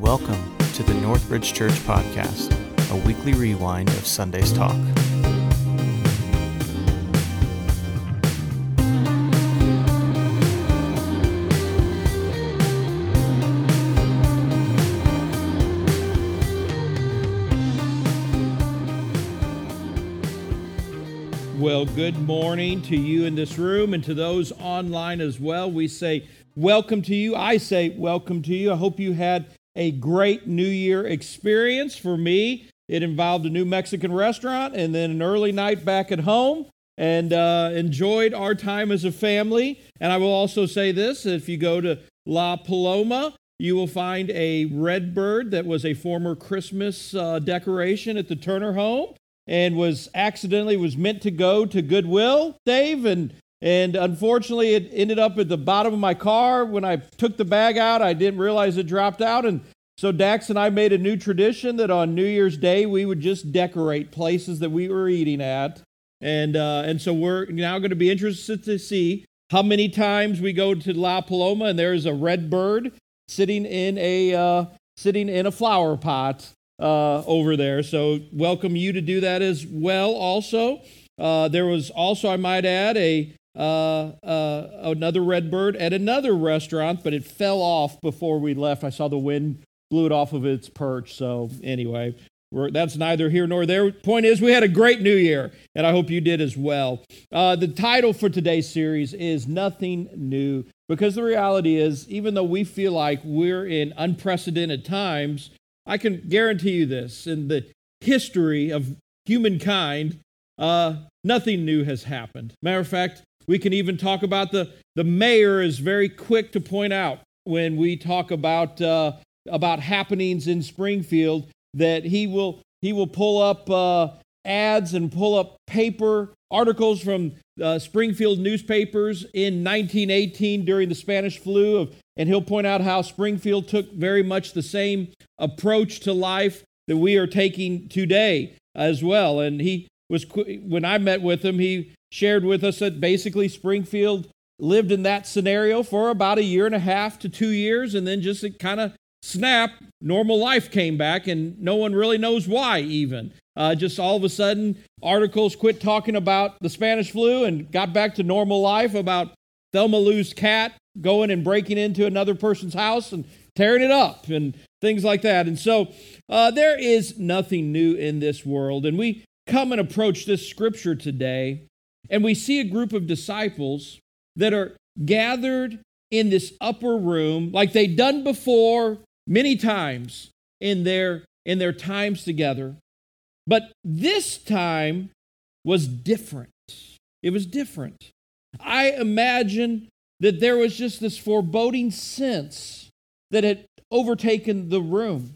Welcome to the Northbridge Church Podcast, a weekly rewind of Sunday's talk. Well, good morning to you in this room and to those online as well. We say welcome to you. I say welcome to you. I hope you had a great New Year experience. For me, it involved a new Mexican restaurant and then an early night back at home and uh, enjoyed our time as a family. And I will also say this if you go to La Paloma, you will find a red bird that was a former Christmas uh, decoration at the Turner home and was accidentally was meant to go to Goodwill, Dave, and and unfortunately it ended up at the bottom of my car. When I took the bag out, I didn't realize it dropped out, and so Dax and I made a new tradition that on New Year's Day we would just decorate places that we were eating at, and uh, and so we're now going to be interested to see how many times we go to La Paloma and there is a red bird sitting in a uh, sitting in a flower pot uh, over there. So, welcome you to do that as well. Also, uh, there was also, I might add, a uh, uh another red bird at another restaurant, but it fell off before we left. I saw the wind blew it off of its perch. So, anyway, that's neither here nor there. Point is, we had a great new year, and I hope you did as well. Uh, the title for today's series is Nothing New, because the reality is, even though we feel like we're in unprecedented times, I can guarantee you this in the history of humankind, uh, nothing new has happened. Matter of fact, we can even talk about the, the mayor is very quick to point out when we talk about, uh, about happenings in Springfield that he will, he will pull up uh, ads and pull up paper articles from uh, Springfield newspapers in 1918 during the Spanish flu of and he'll point out how Springfield took very much the same approach to life that we are taking today as well. And he was, when I met with him, he shared with us that basically Springfield lived in that scenario for about a year and a half to two years, and then just kind of snap, normal life came back, and no one really knows why, even. Uh, just all of a sudden, articles quit talking about the Spanish flu and got back to normal life about Thelma Lou's cat going and breaking into another person's house and tearing it up and things like that. And so uh, there is nothing new in this world. And we come and approach this scripture today, and we see a group of disciples that are gathered in this upper room like they'd done before many times in their in their times together but this time was different it was different i imagine that there was just this foreboding sense that had overtaken the room.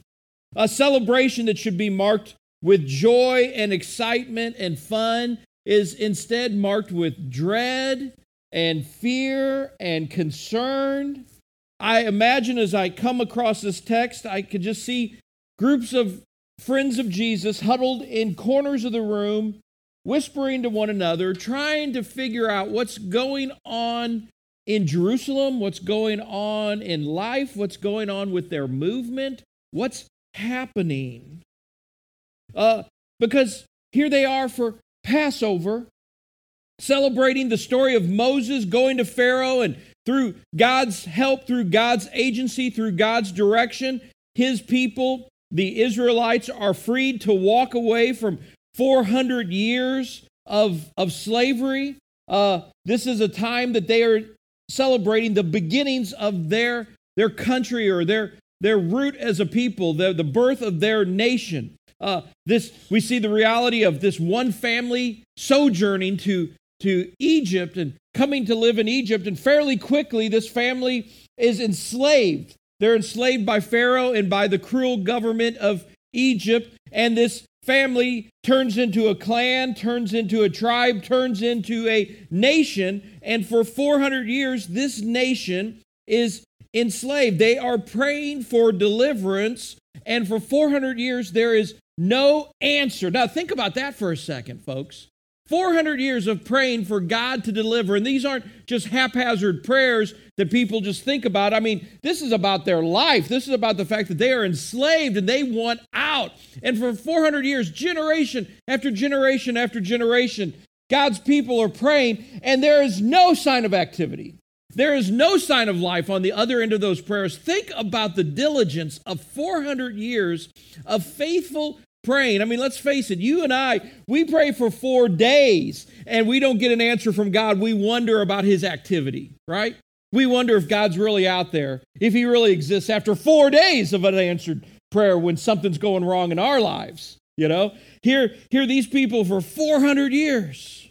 A celebration that should be marked with joy and excitement and fun is instead marked with dread and fear and concern. I imagine as I come across this text, I could just see groups of friends of Jesus huddled in corners of the room, whispering to one another, trying to figure out what's going on in Jerusalem, what's going on in life, what's going on with their movement, what's happening. Uh, because here they are for Passover, celebrating the story of Moses going to Pharaoh and through God's help, through God's agency, through God's direction, his people, the Israelites, are freed to walk away from 400 years of, of slavery. Uh, this is a time that they are celebrating the beginnings of their, their country or their, their root as a people, the, the birth of their nation. Uh, this we see the reality of this one family sojourning to, to Egypt and coming to live in Egypt, and fairly quickly this family is enslaved. They're enslaved by Pharaoh and by the cruel government of Egypt, and this family turns into a clan, turns into a tribe, turns into a nation. And for 400 years, this nation is enslaved. They are praying for deliverance. And for 400 years, there is no answer. Now, think about that for a second, folks. 400 years of praying for God to deliver. And these aren't just haphazard prayers that people just think about. I mean, this is about their life. This is about the fact that they are enslaved and they want out. And for 400 years, generation after generation after generation, God's people are praying, and there is no sign of activity. There is no sign of life on the other end of those prayers. Think about the diligence of 400 years of faithful praying. I mean, let's face it, you and I, we pray for four days and we don't get an answer from God. We wonder about his activity, right? We wonder if God's really out there, if he really exists after four days of unanswered prayer when something's going wrong in our lives. You know, here, here these people for 400 years.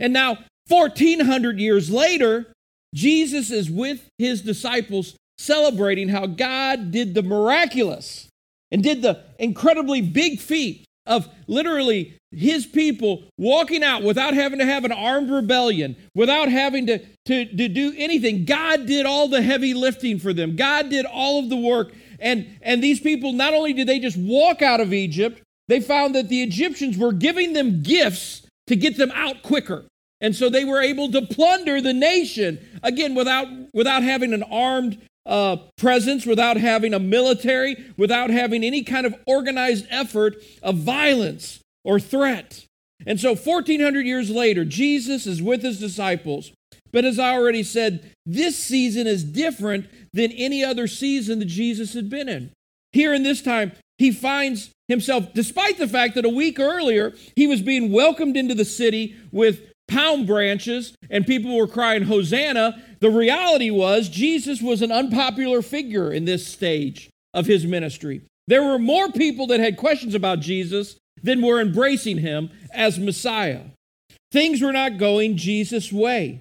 And now, 1400 years later, Jesus is with his disciples celebrating how God did the miraculous and did the incredibly big feat of literally his people walking out without having to have an armed rebellion, without having to, to, to do anything. God did all the heavy lifting for them. God did all of the work. And, and these people, not only did they just walk out of Egypt, they found that the Egyptians were giving them gifts to get them out quicker. And so they were able to plunder the nation, again, without, without having an armed uh, presence, without having a military, without having any kind of organized effort of violence or threat. And so 1400 years later, Jesus is with his disciples. But as I already said, this season is different than any other season that Jesus had been in. Here in this time, he finds himself, despite the fact that a week earlier he was being welcomed into the city with palm branches and people were crying, Hosanna. The reality was Jesus was an unpopular figure in this stage of his ministry. There were more people that had questions about Jesus than were embracing him as Messiah. Things were not going Jesus' way.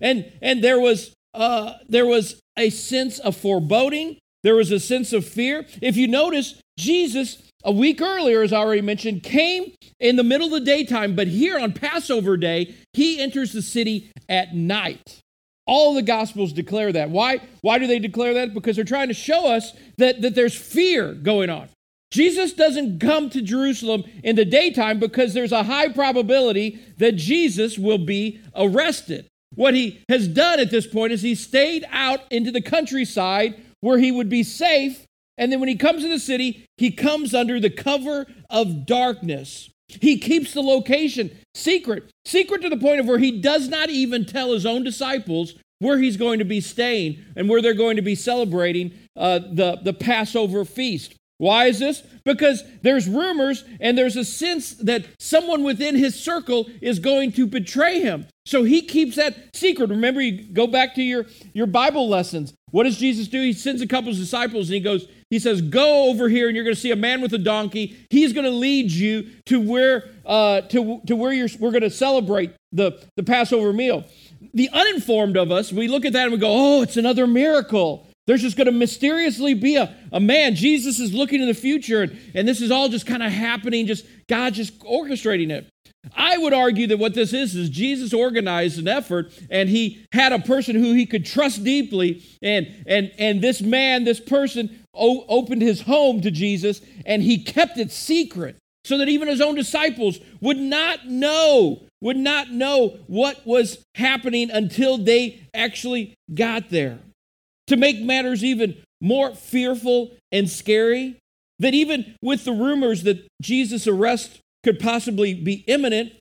And, and there, was, uh, there was a sense of foreboding, there was a sense of fear. If you notice, Jesus a week earlier, as I already mentioned, came in the middle of the daytime, but here on Passover day, he enters the city at night. All the Gospels declare that. Why? Why do they declare that? Because they're trying to show us that, that there's fear going on. Jesus doesn't come to Jerusalem in the daytime because there's a high probability that Jesus will be arrested. What he has done at this point is he stayed out into the countryside where he would be safe and then when he comes to the city, he comes under the cover of darkness. He keeps the location secret, secret to the point of where he does not even tell his own disciples where he's going to be staying and where they're going to be celebrating uh, the, the Passover feast. Why is this? Because there's rumors and there's a sense that someone within his circle is going to betray him. So he keeps that secret. Remember, you go back to your, your Bible lessons. What does Jesus do? He sends a couple of disciples and he goes, he says, Go over here and you're going to see a man with a donkey. He's going to lead you to where, uh, to, to where you're, we're going to celebrate the, the Passover meal. The uninformed of us, we look at that and we go, Oh, it's another miracle. There's just going to mysteriously be a, a man. Jesus is looking to the future, and, and this is all just kind of happening, just God just orchestrating it. I would argue that what this is is Jesus organized an effort and he had a person who he could trust deeply and and and this man this person o- opened his home to Jesus and he kept it secret so that even his own disciples would not know would not know what was happening until they actually got there to make matters even more fearful and scary that even with the rumors that Jesus arrest could possibly be imminent.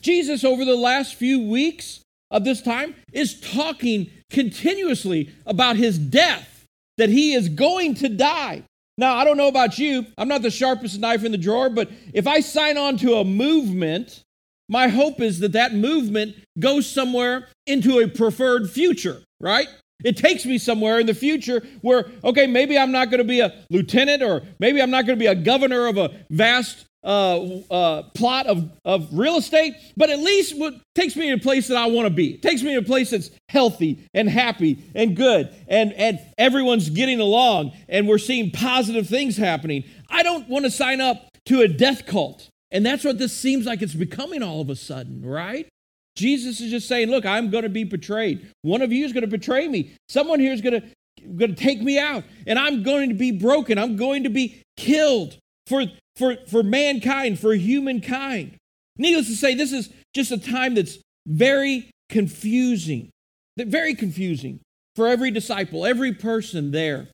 Jesus, over the last few weeks of this time, is talking continuously about his death, that he is going to die. Now, I don't know about you, I'm not the sharpest knife in the drawer, but if I sign on to a movement, my hope is that that movement goes somewhere into a preferred future, right? It takes me somewhere in the future where, okay, maybe I'm not going to be a lieutenant or maybe I'm not going to be a governor of a vast uh, uh, plot of, of real estate, but at least what takes me to a place that I want to be. It takes me to a place that's healthy and happy and good, and, and everyone's getting along, and we're seeing positive things happening. I don't want to sign up to a death cult. And that's what this seems like it's becoming all of a sudden, right? Jesus is just saying, Look, I'm going to be betrayed. One of you is going to betray me. Someone here is going to, going to take me out, and I'm going to be broken. I'm going to be killed for, for, for mankind, for humankind. Needless to say, this is just a time that's very confusing, very confusing for every disciple, every person there.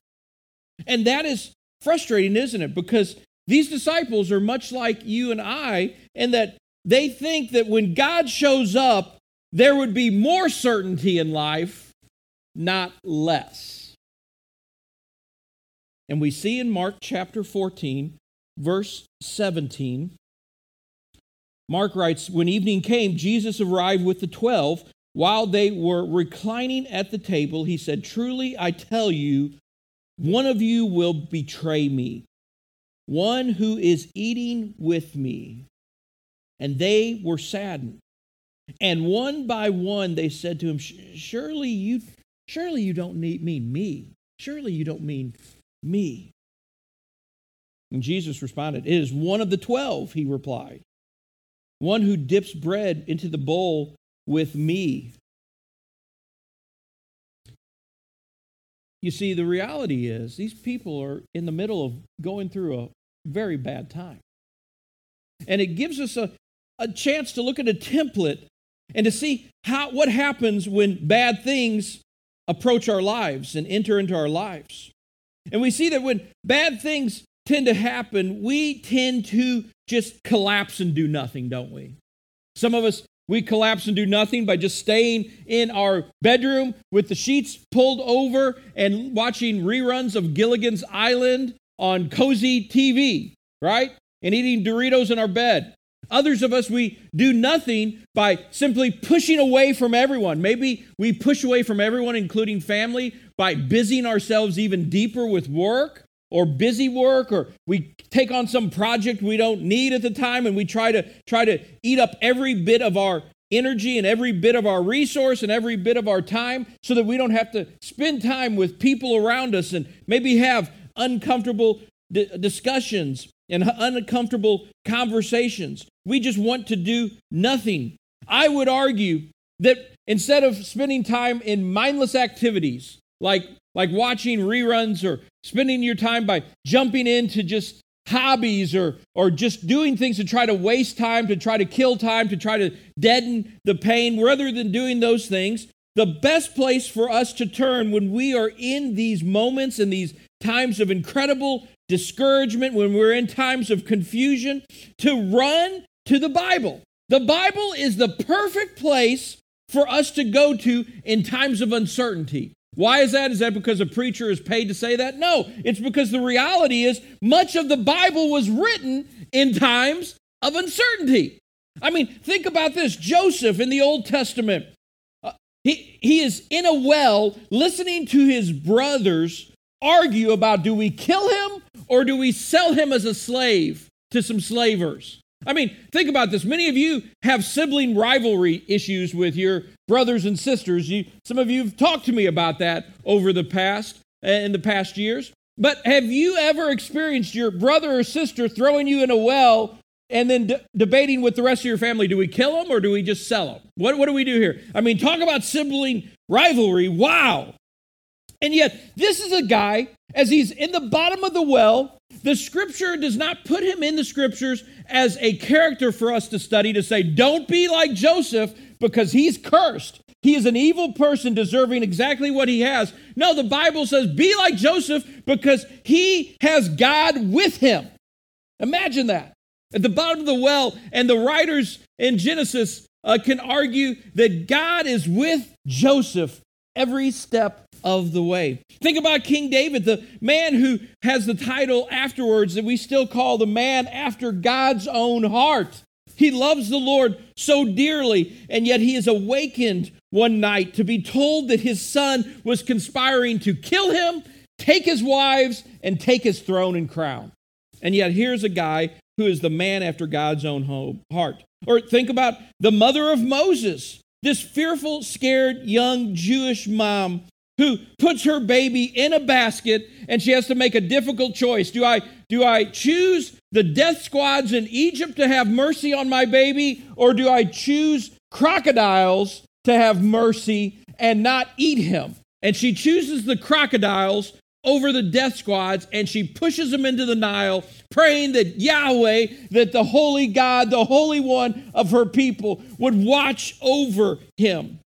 And that is frustrating, isn't it? Because these disciples are much like you and I, in that they think that when God shows up, there would be more certainty in life, not less. And we see in Mark chapter 14, verse 17, Mark writes, When evening came, Jesus arrived with the twelve. While they were reclining at the table, he said, Truly I tell you, one of you will betray me, one who is eating with me. And they were saddened. And one by one they said to him, Surely you surely you don't need, mean me. Surely you don't mean me. And Jesus responded, It is one of the twelve, he replied, one who dips bread into the bowl with me. You see, the reality is these people are in the middle of going through a very bad time. And it gives us a, a chance to look at a template and to see how, what happens when bad things approach our lives and enter into our lives. And we see that when bad things tend to happen, we tend to just collapse and do nothing, don't we? Some of us, we collapse and do nothing by just staying in our bedroom with the sheets pulled over and watching reruns of Gilligan's Island on Cozi TV, right? And eating Doritos in our bed. Others of us, we do nothing by simply pushing away from everyone. Maybe we push away from everyone, including family, by busying ourselves even deeper with work or busy work or we take on some project we don't need at the time and we try to try to eat up every bit of our energy and every bit of our resource and every bit of our time so that we don't have to spend time with people around us and maybe have uncomfortable d- discussions and uncomfortable conversations. We just want to do nothing. I would argue that instead of spending time in mindless activities like like watching reruns or spending your time by jumping into just hobbies or or just doing things to try to waste time to try to kill time to try to deaden the pain rather than doing those things the best place for us to turn when we are in these moments and these times of incredible discouragement when we're in times of confusion to run to the bible the bible is the perfect place for us to go to in times of uncertainty why is that? Is that because a preacher is paid to say that? No, it's because the reality is much of the Bible was written in times of uncertainty. I mean, think about this Joseph in the Old Testament. Uh, he, he is in a well listening to his brothers argue about do we kill him or do we sell him as a slave to some slavers? I mean, think about this. Many of you have sibling rivalry issues with your brothers and sisters. You, some of you have talked to me about that over the past in the past years. But have you ever experienced your brother or sister throwing you in a well and then de- debating with the rest of your family, do we kill them or do we just sell them? What, what do we do here? I mean, talk about sibling rivalry. Wow. And yet, this is a guy, as he's in the bottom of the well, the scripture does not put him in the scriptures as a character for us to study to say, don't be like Joseph because he's cursed. He is an evil person deserving exactly what he has. No, the Bible says, be like Joseph because he has God with him. Imagine that. At the bottom of the well, and the writers in Genesis uh, can argue that God is with Joseph every step of the way. Think about King David, the man who has the title afterwards that we still call the man after God's own heart. He loves the Lord so dearly, and yet he is awakened one night to be told that his son was conspiring to kill him, take his wives, and take his throne and crown. And yet here's a guy who is the man after God's own heart. Or think about the mother of Moses, this fearful, scared young Jewish mom who puts her baby in a basket and she has to make a difficult choice. Do I do I choose the death squads in Egypt to have mercy on my baby or do I choose crocodiles to have mercy and not eat him? And she chooses the crocodiles over the death squads and she pushes them into the Nile, praying that Yahweh, that the holy God, the holy one of her people, would watch over him.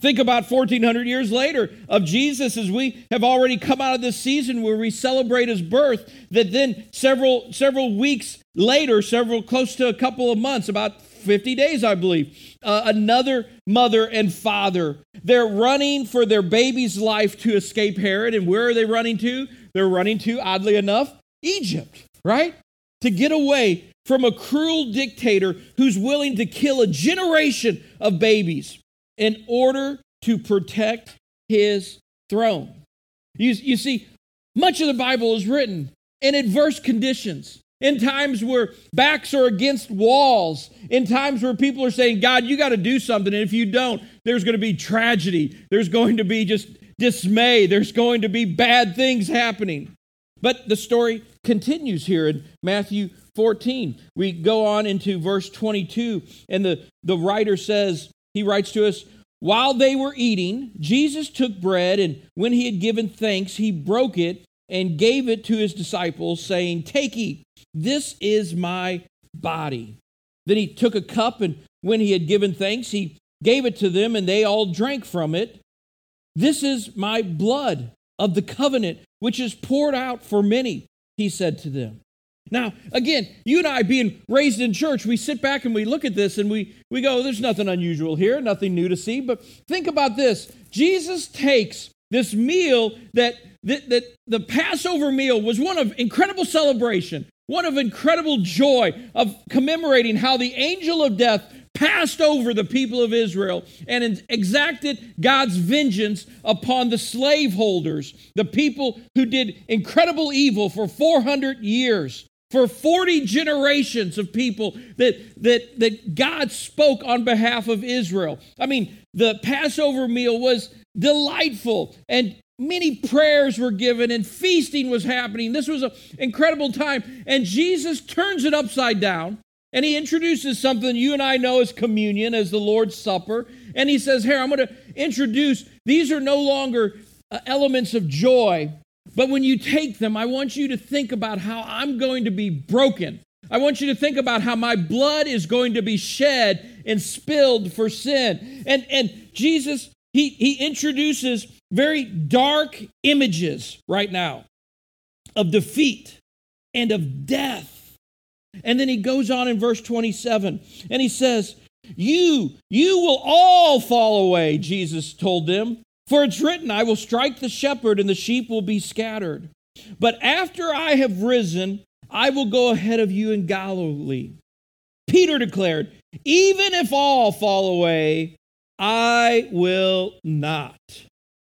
Think about 1400 years later of Jesus as we have already come out of this season where we celebrate his birth that then several several weeks later, several close to a couple of months, about 50 days I believe, uh, another mother and father. They're running for their baby's life to escape Herod and where are they running to? They're running to oddly enough Egypt, right? To get away from a cruel dictator who's willing to kill a generation of babies in order to protect his throne. You, you see, much of the Bible is written in adverse conditions, in times where backs are against walls, in times where people are saying, God, you got to do something. And if you don't, there's going to be tragedy. There's going to be just dismay. There's going to be bad things happening. But the story continues here in Matthew 14. We go on into verse 22, and the, the writer says, he writes to us, while they were eating, Jesus took bread, and when he had given thanks, he broke it and gave it to his disciples, saying, Take, eat, this is my body. Then he took a cup, and when he had given thanks, he gave it to them, and they all drank from it. This is my blood of the covenant, which is poured out for many, he said to them. Now, again, you and I being raised in church, we sit back and we look at this and we, we go, there's nothing unusual here, nothing new to see. But think about this Jesus takes this meal that, that, that the Passover meal was one of incredible celebration, one of incredible joy, of commemorating how the angel of death passed over the people of Israel and exacted God's vengeance upon the slaveholders, the people who did incredible evil for 400 years for 40 generations of people that, that, that God spoke on behalf of Israel. I mean, the Passover meal was delightful and many prayers were given and feasting was happening. This was an incredible time. And Jesus turns it upside down and he introduces something you and I know as communion, as the Lord's Supper. And he says, Here, I'm going to introduce, these are no longer uh, elements of joy, but when you take them, I want you to think about how I'm going to be broken. I want you to think about how my blood is going to be shed and spilled for sin. And, and Jesus, he, he introduces very dark images right now of defeat and of death. And then he goes on in verse 27 and he says, You, you will all fall away, Jesus told them. For it's written, I will strike the shepherd, and the sheep will be scattered. But after I have risen, I will go ahead of you in Galilee. Peter declared, Even if all fall away, I will not.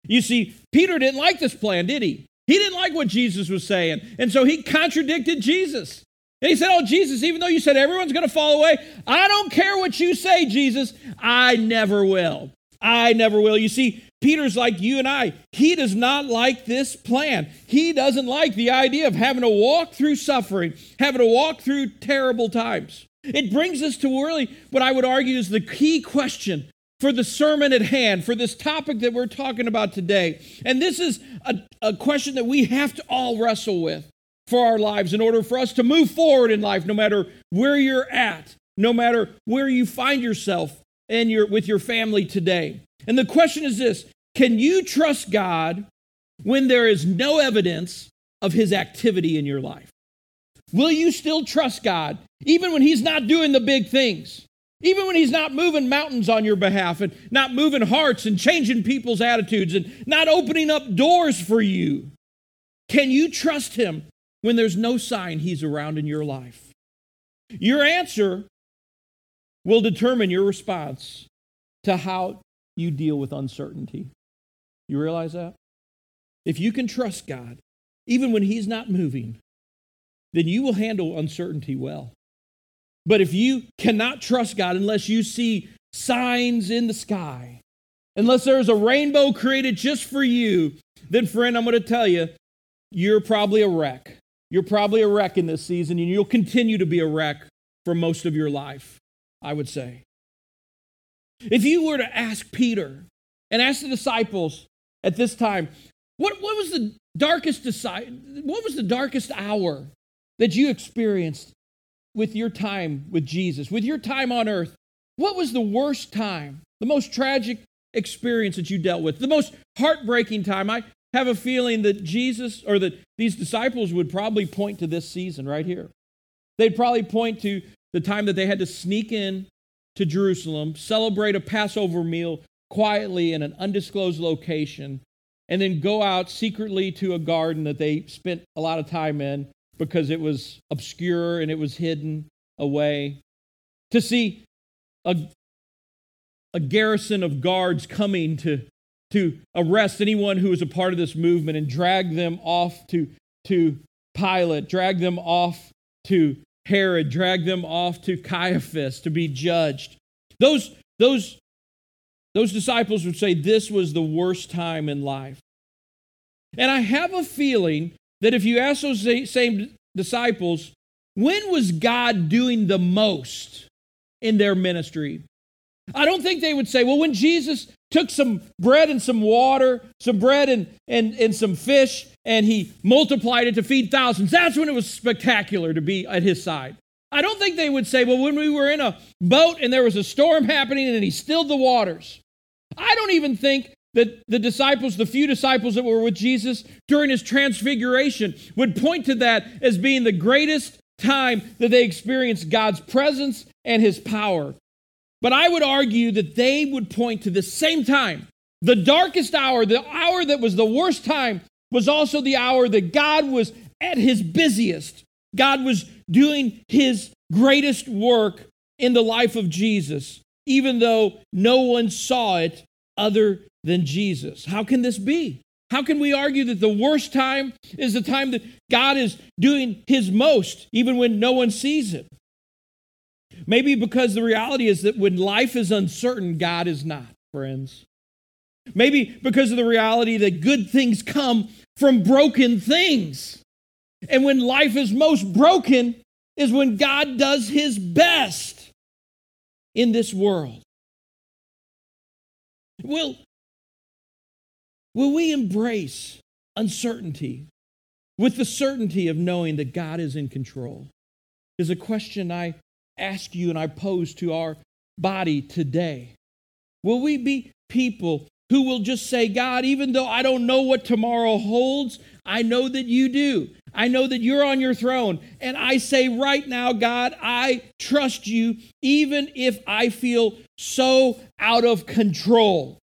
You see, Peter didn't like this plan, did he? He didn't like what Jesus was saying. And so he contradicted Jesus. And he said, Oh, Jesus, even though you said everyone's going to fall away, I don't care what you say, Jesus. I never will. I never will. You see, Peter's like you and I. He does not like this plan. He doesn't like the idea of having to walk through suffering, having to walk through terrible times. It brings us to really what I would argue is the key question for the sermon at hand, for this topic that we're talking about today. And this is a, a question that we have to all wrestle with for our lives in order for us to move forward in life, no matter where you're at, no matter where you find yourself and your, with your family today. And the question is this can you trust God when there is no evidence of his activity in your life? Will you still trust God even when he's not doing the big things? Even when he's not moving mountains on your behalf and not moving hearts and changing people's attitudes and not opening up doors for you, can you trust him when there's no sign he's around in your life? Your answer will determine your response to how you deal with uncertainty. You realize that? If you can trust God, even when He's not moving, then you will handle uncertainty well. But if you cannot trust God unless you see signs in the sky, unless there's a rainbow created just for you, then, friend, I'm going to tell you, you're probably a wreck. You're probably a wreck in this season, and you'll continue to be a wreck for most of your life, I would say. If you were to ask Peter and ask the disciples, at this time, What, what was the darkest what was the darkest hour that you experienced with your time with Jesus, with your time on earth? What was the worst time, the most tragic experience that you dealt with, the most heartbreaking time? I have a feeling that Jesus or that these disciples would probably point to this season right here. They'd probably point to the time that they had to sneak in to Jerusalem, celebrate a Passover meal quietly in an undisclosed location, and then go out secretly to a garden that they spent a lot of time in because it was obscure and it was hidden away. To see a, a garrison of guards coming to, to arrest anyone who was a part of this movement and drag them off to, to Pilate, drag them off to Herod, drag them off to Caiaphas to be judged. Those, those those disciples would say this was the worst time in life. And I have a feeling that if you ask those same disciples, when was God doing the most in their ministry? I don't think they would say, well, when Jesus took some bread and some water, some bread and, and, and some fish, and he multiplied it to feed thousands, that's when it was spectacular to be at his side. I don't think they would say, well, when we were in a boat and there was a storm happening and he stilled the waters. I don't even think that the disciples, the few disciples that were with Jesus during his transfiguration, would point to that as being the greatest time that they experienced God's presence and his power. But I would argue that they would point to the same time. The darkest hour, the hour that was the worst time, was also the hour that God was at his busiest. God was doing his greatest work in the life of Jesus even though no one saw it other than Jesus. How can this be? How can we argue that the worst time is the time that God is doing his most, even when no one sees it? Maybe because the reality is that when life is uncertain, God is not, friends. Maybe because of the reality that good things come from broken things. And when life is most broken, is when God does his best in this world? Will, will we embrace uncertainty with the certainty of knowing that God is in control? Is a question I ask you and I pose to our body today. Will we be people who will just say, God, even though I don't know what tomorrow holds, I know that you do. I know that you're on your throne. And I say right now, God, I trust you, even if I feel so out of control.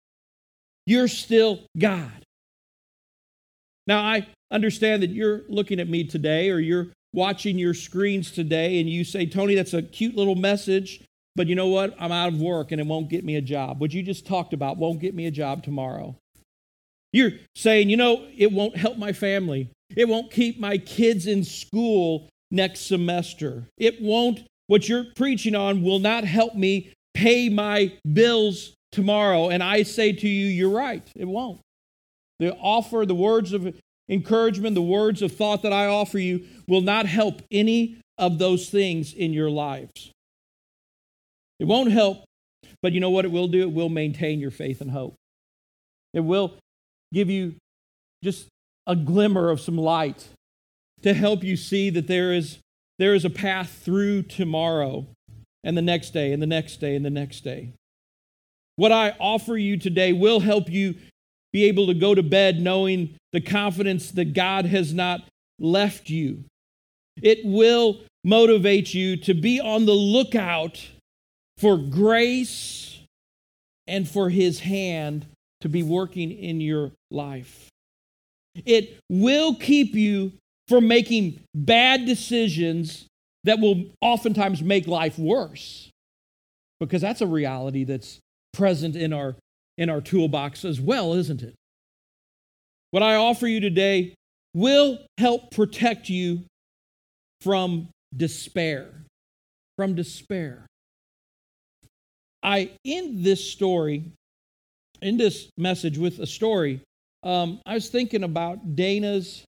You're still God. Now, I understand that you're looking at me today or you're watching your screens today and you say, Tony, that's a cute little message, but you know what? I'm out of work and it won't get me a job. What you just talked about won't get me a job tomorrow. You're saying, you know, it won't help my family. It won't keep my kids in school next semester. It won't, what you're preaching on will not help me pay my bills tomorrow. And I say to you, you're right, it won't. The offer, the words of encouragement, the words of thought that I offer you will not help any of those things in your lives. It won't help, but you know what it will do? It will maintain your faith and hope. It will give you just a glimmer of some light to help you see that there is, there is a path through tomorrow and the next day and the next day and the next day. What I offer you today will help you be able to go to bed knowing the confidence that God has not left you. It will motivate you to be on the lookout for grace and for His hand to be working in your life. It will keep you from making bad decisions that will oftentimes make life worse. Because that's a reality that's present in our in our toolbox as well, isn't it? What I offer you today will help protect you from despair. From despair. I end this story in this message with a story. Um, I was thinking about Dana's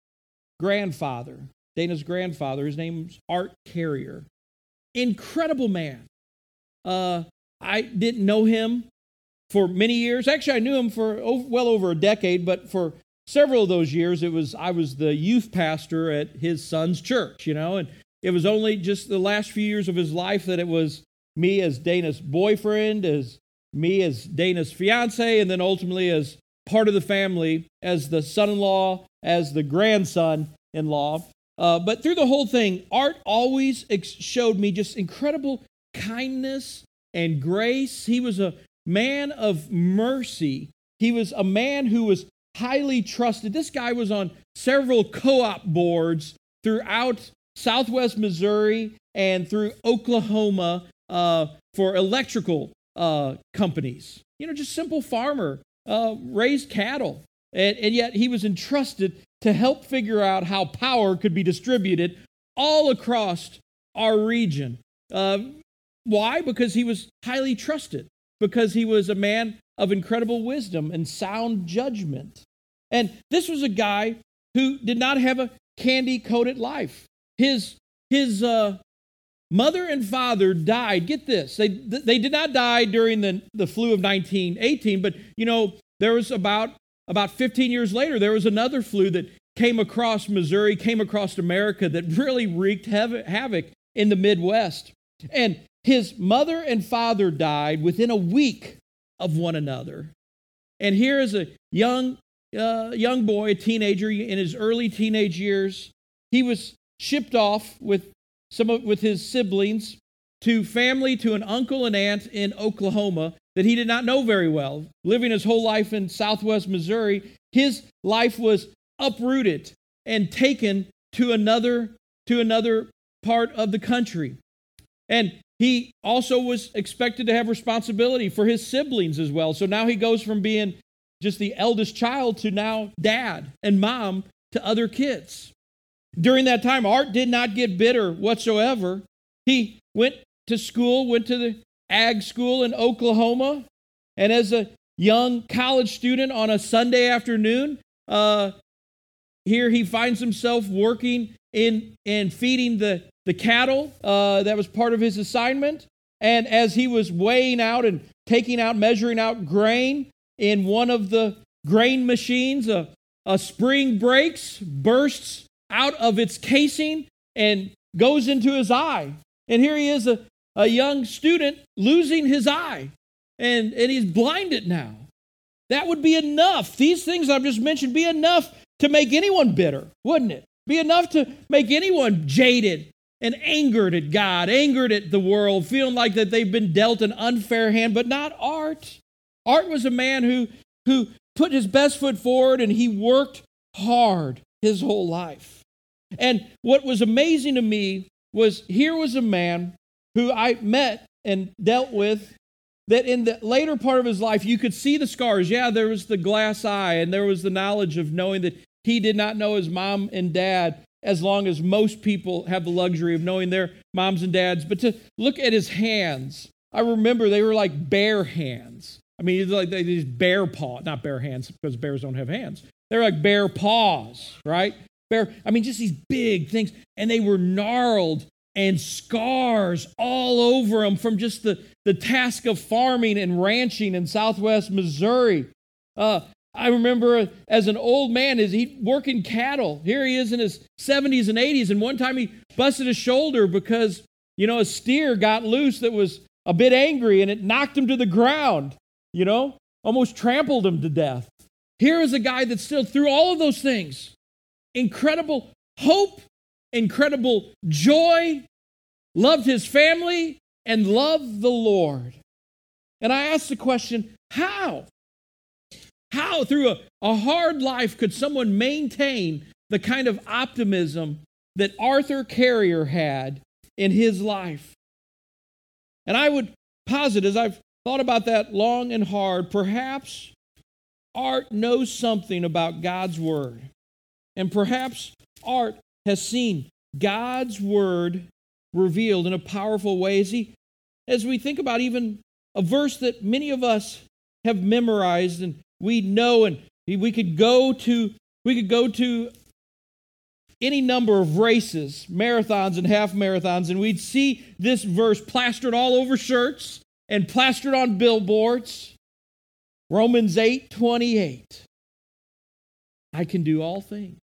grandfather. Dana's grandfather, his name's Art Carrier. Incredible man. Uh, I didn't know him for many years. Actually, I knew him for well over a decade, but for several of those years, it was I was the youth pastor at his son's church, you know, and it was only just the last few years of his life that it was me as Dana's boyfriend, as me as Dana's fiance, and then ultimately as part of the family, as the son in law, as the grandson in law. Uh, but through the whole thing, Art always ex- showed me just incredible kindness and grace. He was a man of mercy. He was a man who was highly trusted. This guy was on several co op boards throughout southwest Missouri and through Oklahoma uh, for electrical uh, companies. You know, just simple farmer, uh, raised cattle. And, and yet he was entrusted to help figure out how power could be distributed all across our region. Uh, why? Because he was highly trusted, because he was a man of incredible wisdom and sound judgment. And this was a guy who did not have a candy coated life. His, his uh, mother and father died. Get this. They, they did not die during the, the flu of 1918, but you know, there was about, about 15 years later, there was another flu that came across Missouri, came across America that really wreaked havoc in the Midwest. And his mother and father died within a week of one another. And here is a young, uh, young boy, a teenager in his early teenage years. He was shipped off with some of, with his siblings to family to an uncle and aunt in Oklahoma that he did not know very well, living his whole life in southwest Missouri. His life was uprooted and taken to another to another part of the country. And he also was expected to have responsibility for his siblings as well. So now he goes from being just the eldest child to now dad and mom to other kids. During that time, Art did not get bitter whatsoever. He went to school, went to the ag school in Oklahoma, and as a young college student on a Sunday afternoon, uh, here he finds himself working in and feeding the, the cattle. Uh, that was part of his assignment. And as he was weighing out and taking out, measuring out grain in one of the grain machines, a, a spring breaks, bursts out of its casing, and goes into his eye. And here he is, a, a young student losing his eye, and, and he's blinded now. That would be enough. These things I've just mentioned be enough to make anyone bitter, wouldn't it? Be enough to make anyone jaded and angered at God, angered at the world, feeling like that they've been dealt an unfair hand, but not Art. Art was a man who, who put his best foot forward and he worked hard his whole life. And what was amazing to me was here was a man who I met and dealt with that in the later part of his life you could see the scars. Yeah, there was the glass eye and there was the knowledge of knowing that he did not know his mom and dad as long as most people have the luxury of knowing their moms and dads. But to look at his hands, I remember they were like bear hands. I mean, like these bear paw, not bear hands because bears don't have hands. They're like bear paws, right? Bear. I mean, just these big things. And they were gnarled and scars all over them from just the, the task of farming and ranching in southwest Missouri. Uh, I remember as an old man, is he working cattle? Here he is in his 70s and 80s, and one time he busted his shoulder because you know a steer got loose that was a bit angry, and it knocked him to the ground. You know, almost trampled him to death. Here is a guy that still, through all of those things, incredible hope, incredible joy, loved his family, and loved the Lord. And I asked the question, how? How, through a, a hard life, could someone maintain the kind of optimism that Arthur Carrier had in his life? And I would posit, as I've thought about that long and hard, perhaps Art knows something about God's Word. And perhaps Art has seen God's Word revealed in a powerful way as, he, as we think about even a verse that many of us have memorized and we know and we could go to we could go to any number of races, marathons and half marathons, and we'd see this verse plastered all over shirts and plastered on billboards. Romans 8 28. I can do all things.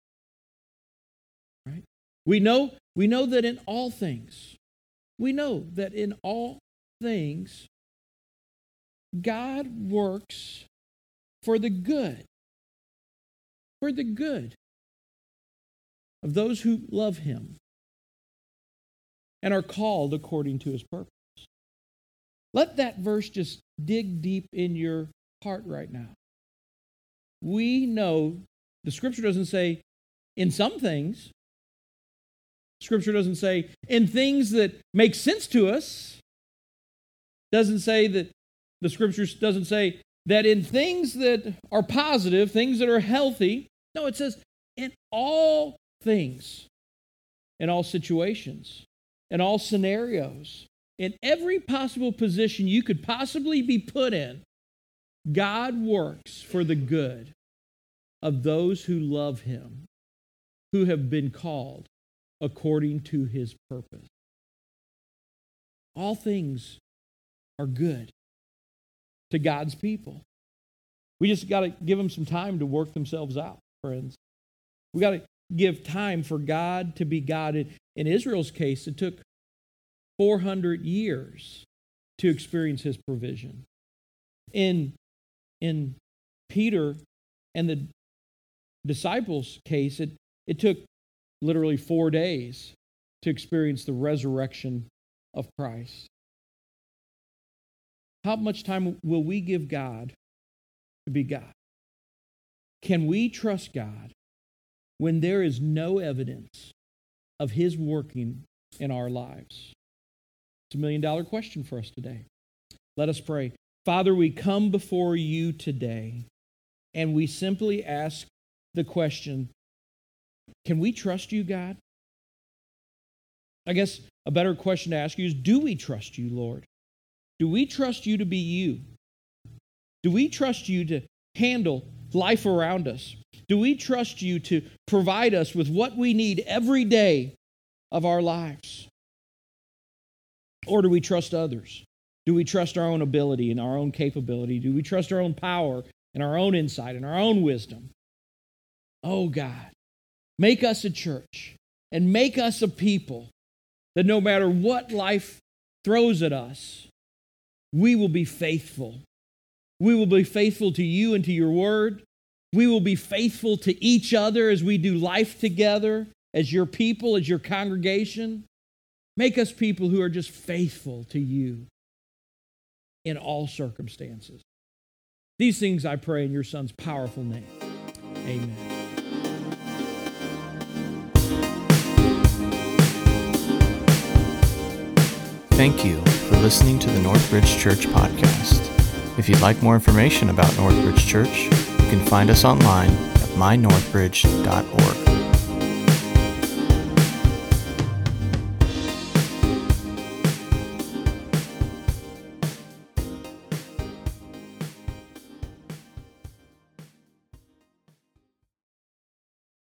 Right? We know, we know that in all things, we know that in all things, God works for the good. For the good of those who love him and are called according to his purpose. Let that verse just dig deep in your heart right now. We know the scripture doesn't say in some things, scripture doesn't say in things that make sense to us, doesn't say that the scripture doesn't say that in things that are positive, things that are healthy, no, it says in all things, in all situations, in all scenarios, in every possible position you could possibly be put in, God works for the good of those who love him, who have been called according to his purpose. All things are good to God's people. We just got to give them some time to work themselves out, friends. We got to give time for God to be God. In Israel's case, it took 400 years to experience his provision. In, in Peter and the disciples' case, it, it took literally four days to experience the resurrection of Christ. How much time will we give God to be God? Can we trust God when there is no evidence of His working in our lives? It's a million dollar question for us today. Let us pray. Father, we come before you today and we simply ask the question Can we trust you, God? I guess a better question to ask you is Do we trust you, Lord? Do we trust you to be you? Do we trust you to handle life around us? Do we trust you to provide us with what we need every day of our lives? Or do we trust others? Do we trust our own ability and our own capability? Do we trust our own power and our own insight and our own wisdom? Oh God, make us a church and make us a people that no matter what life throws at us, we will be faithful. We will be faithful to you and to your word. We will be faithful to each other as we do life together, as your people, as your congregation. Make us people who are just faithful to you in all circumstances. These things I pray in your Son's powerful name. Amen. Thank you for listening to the Northbridge Church podcast. If you'd like more information about Northbridge Church, you can find us online at mynorthbridge.org.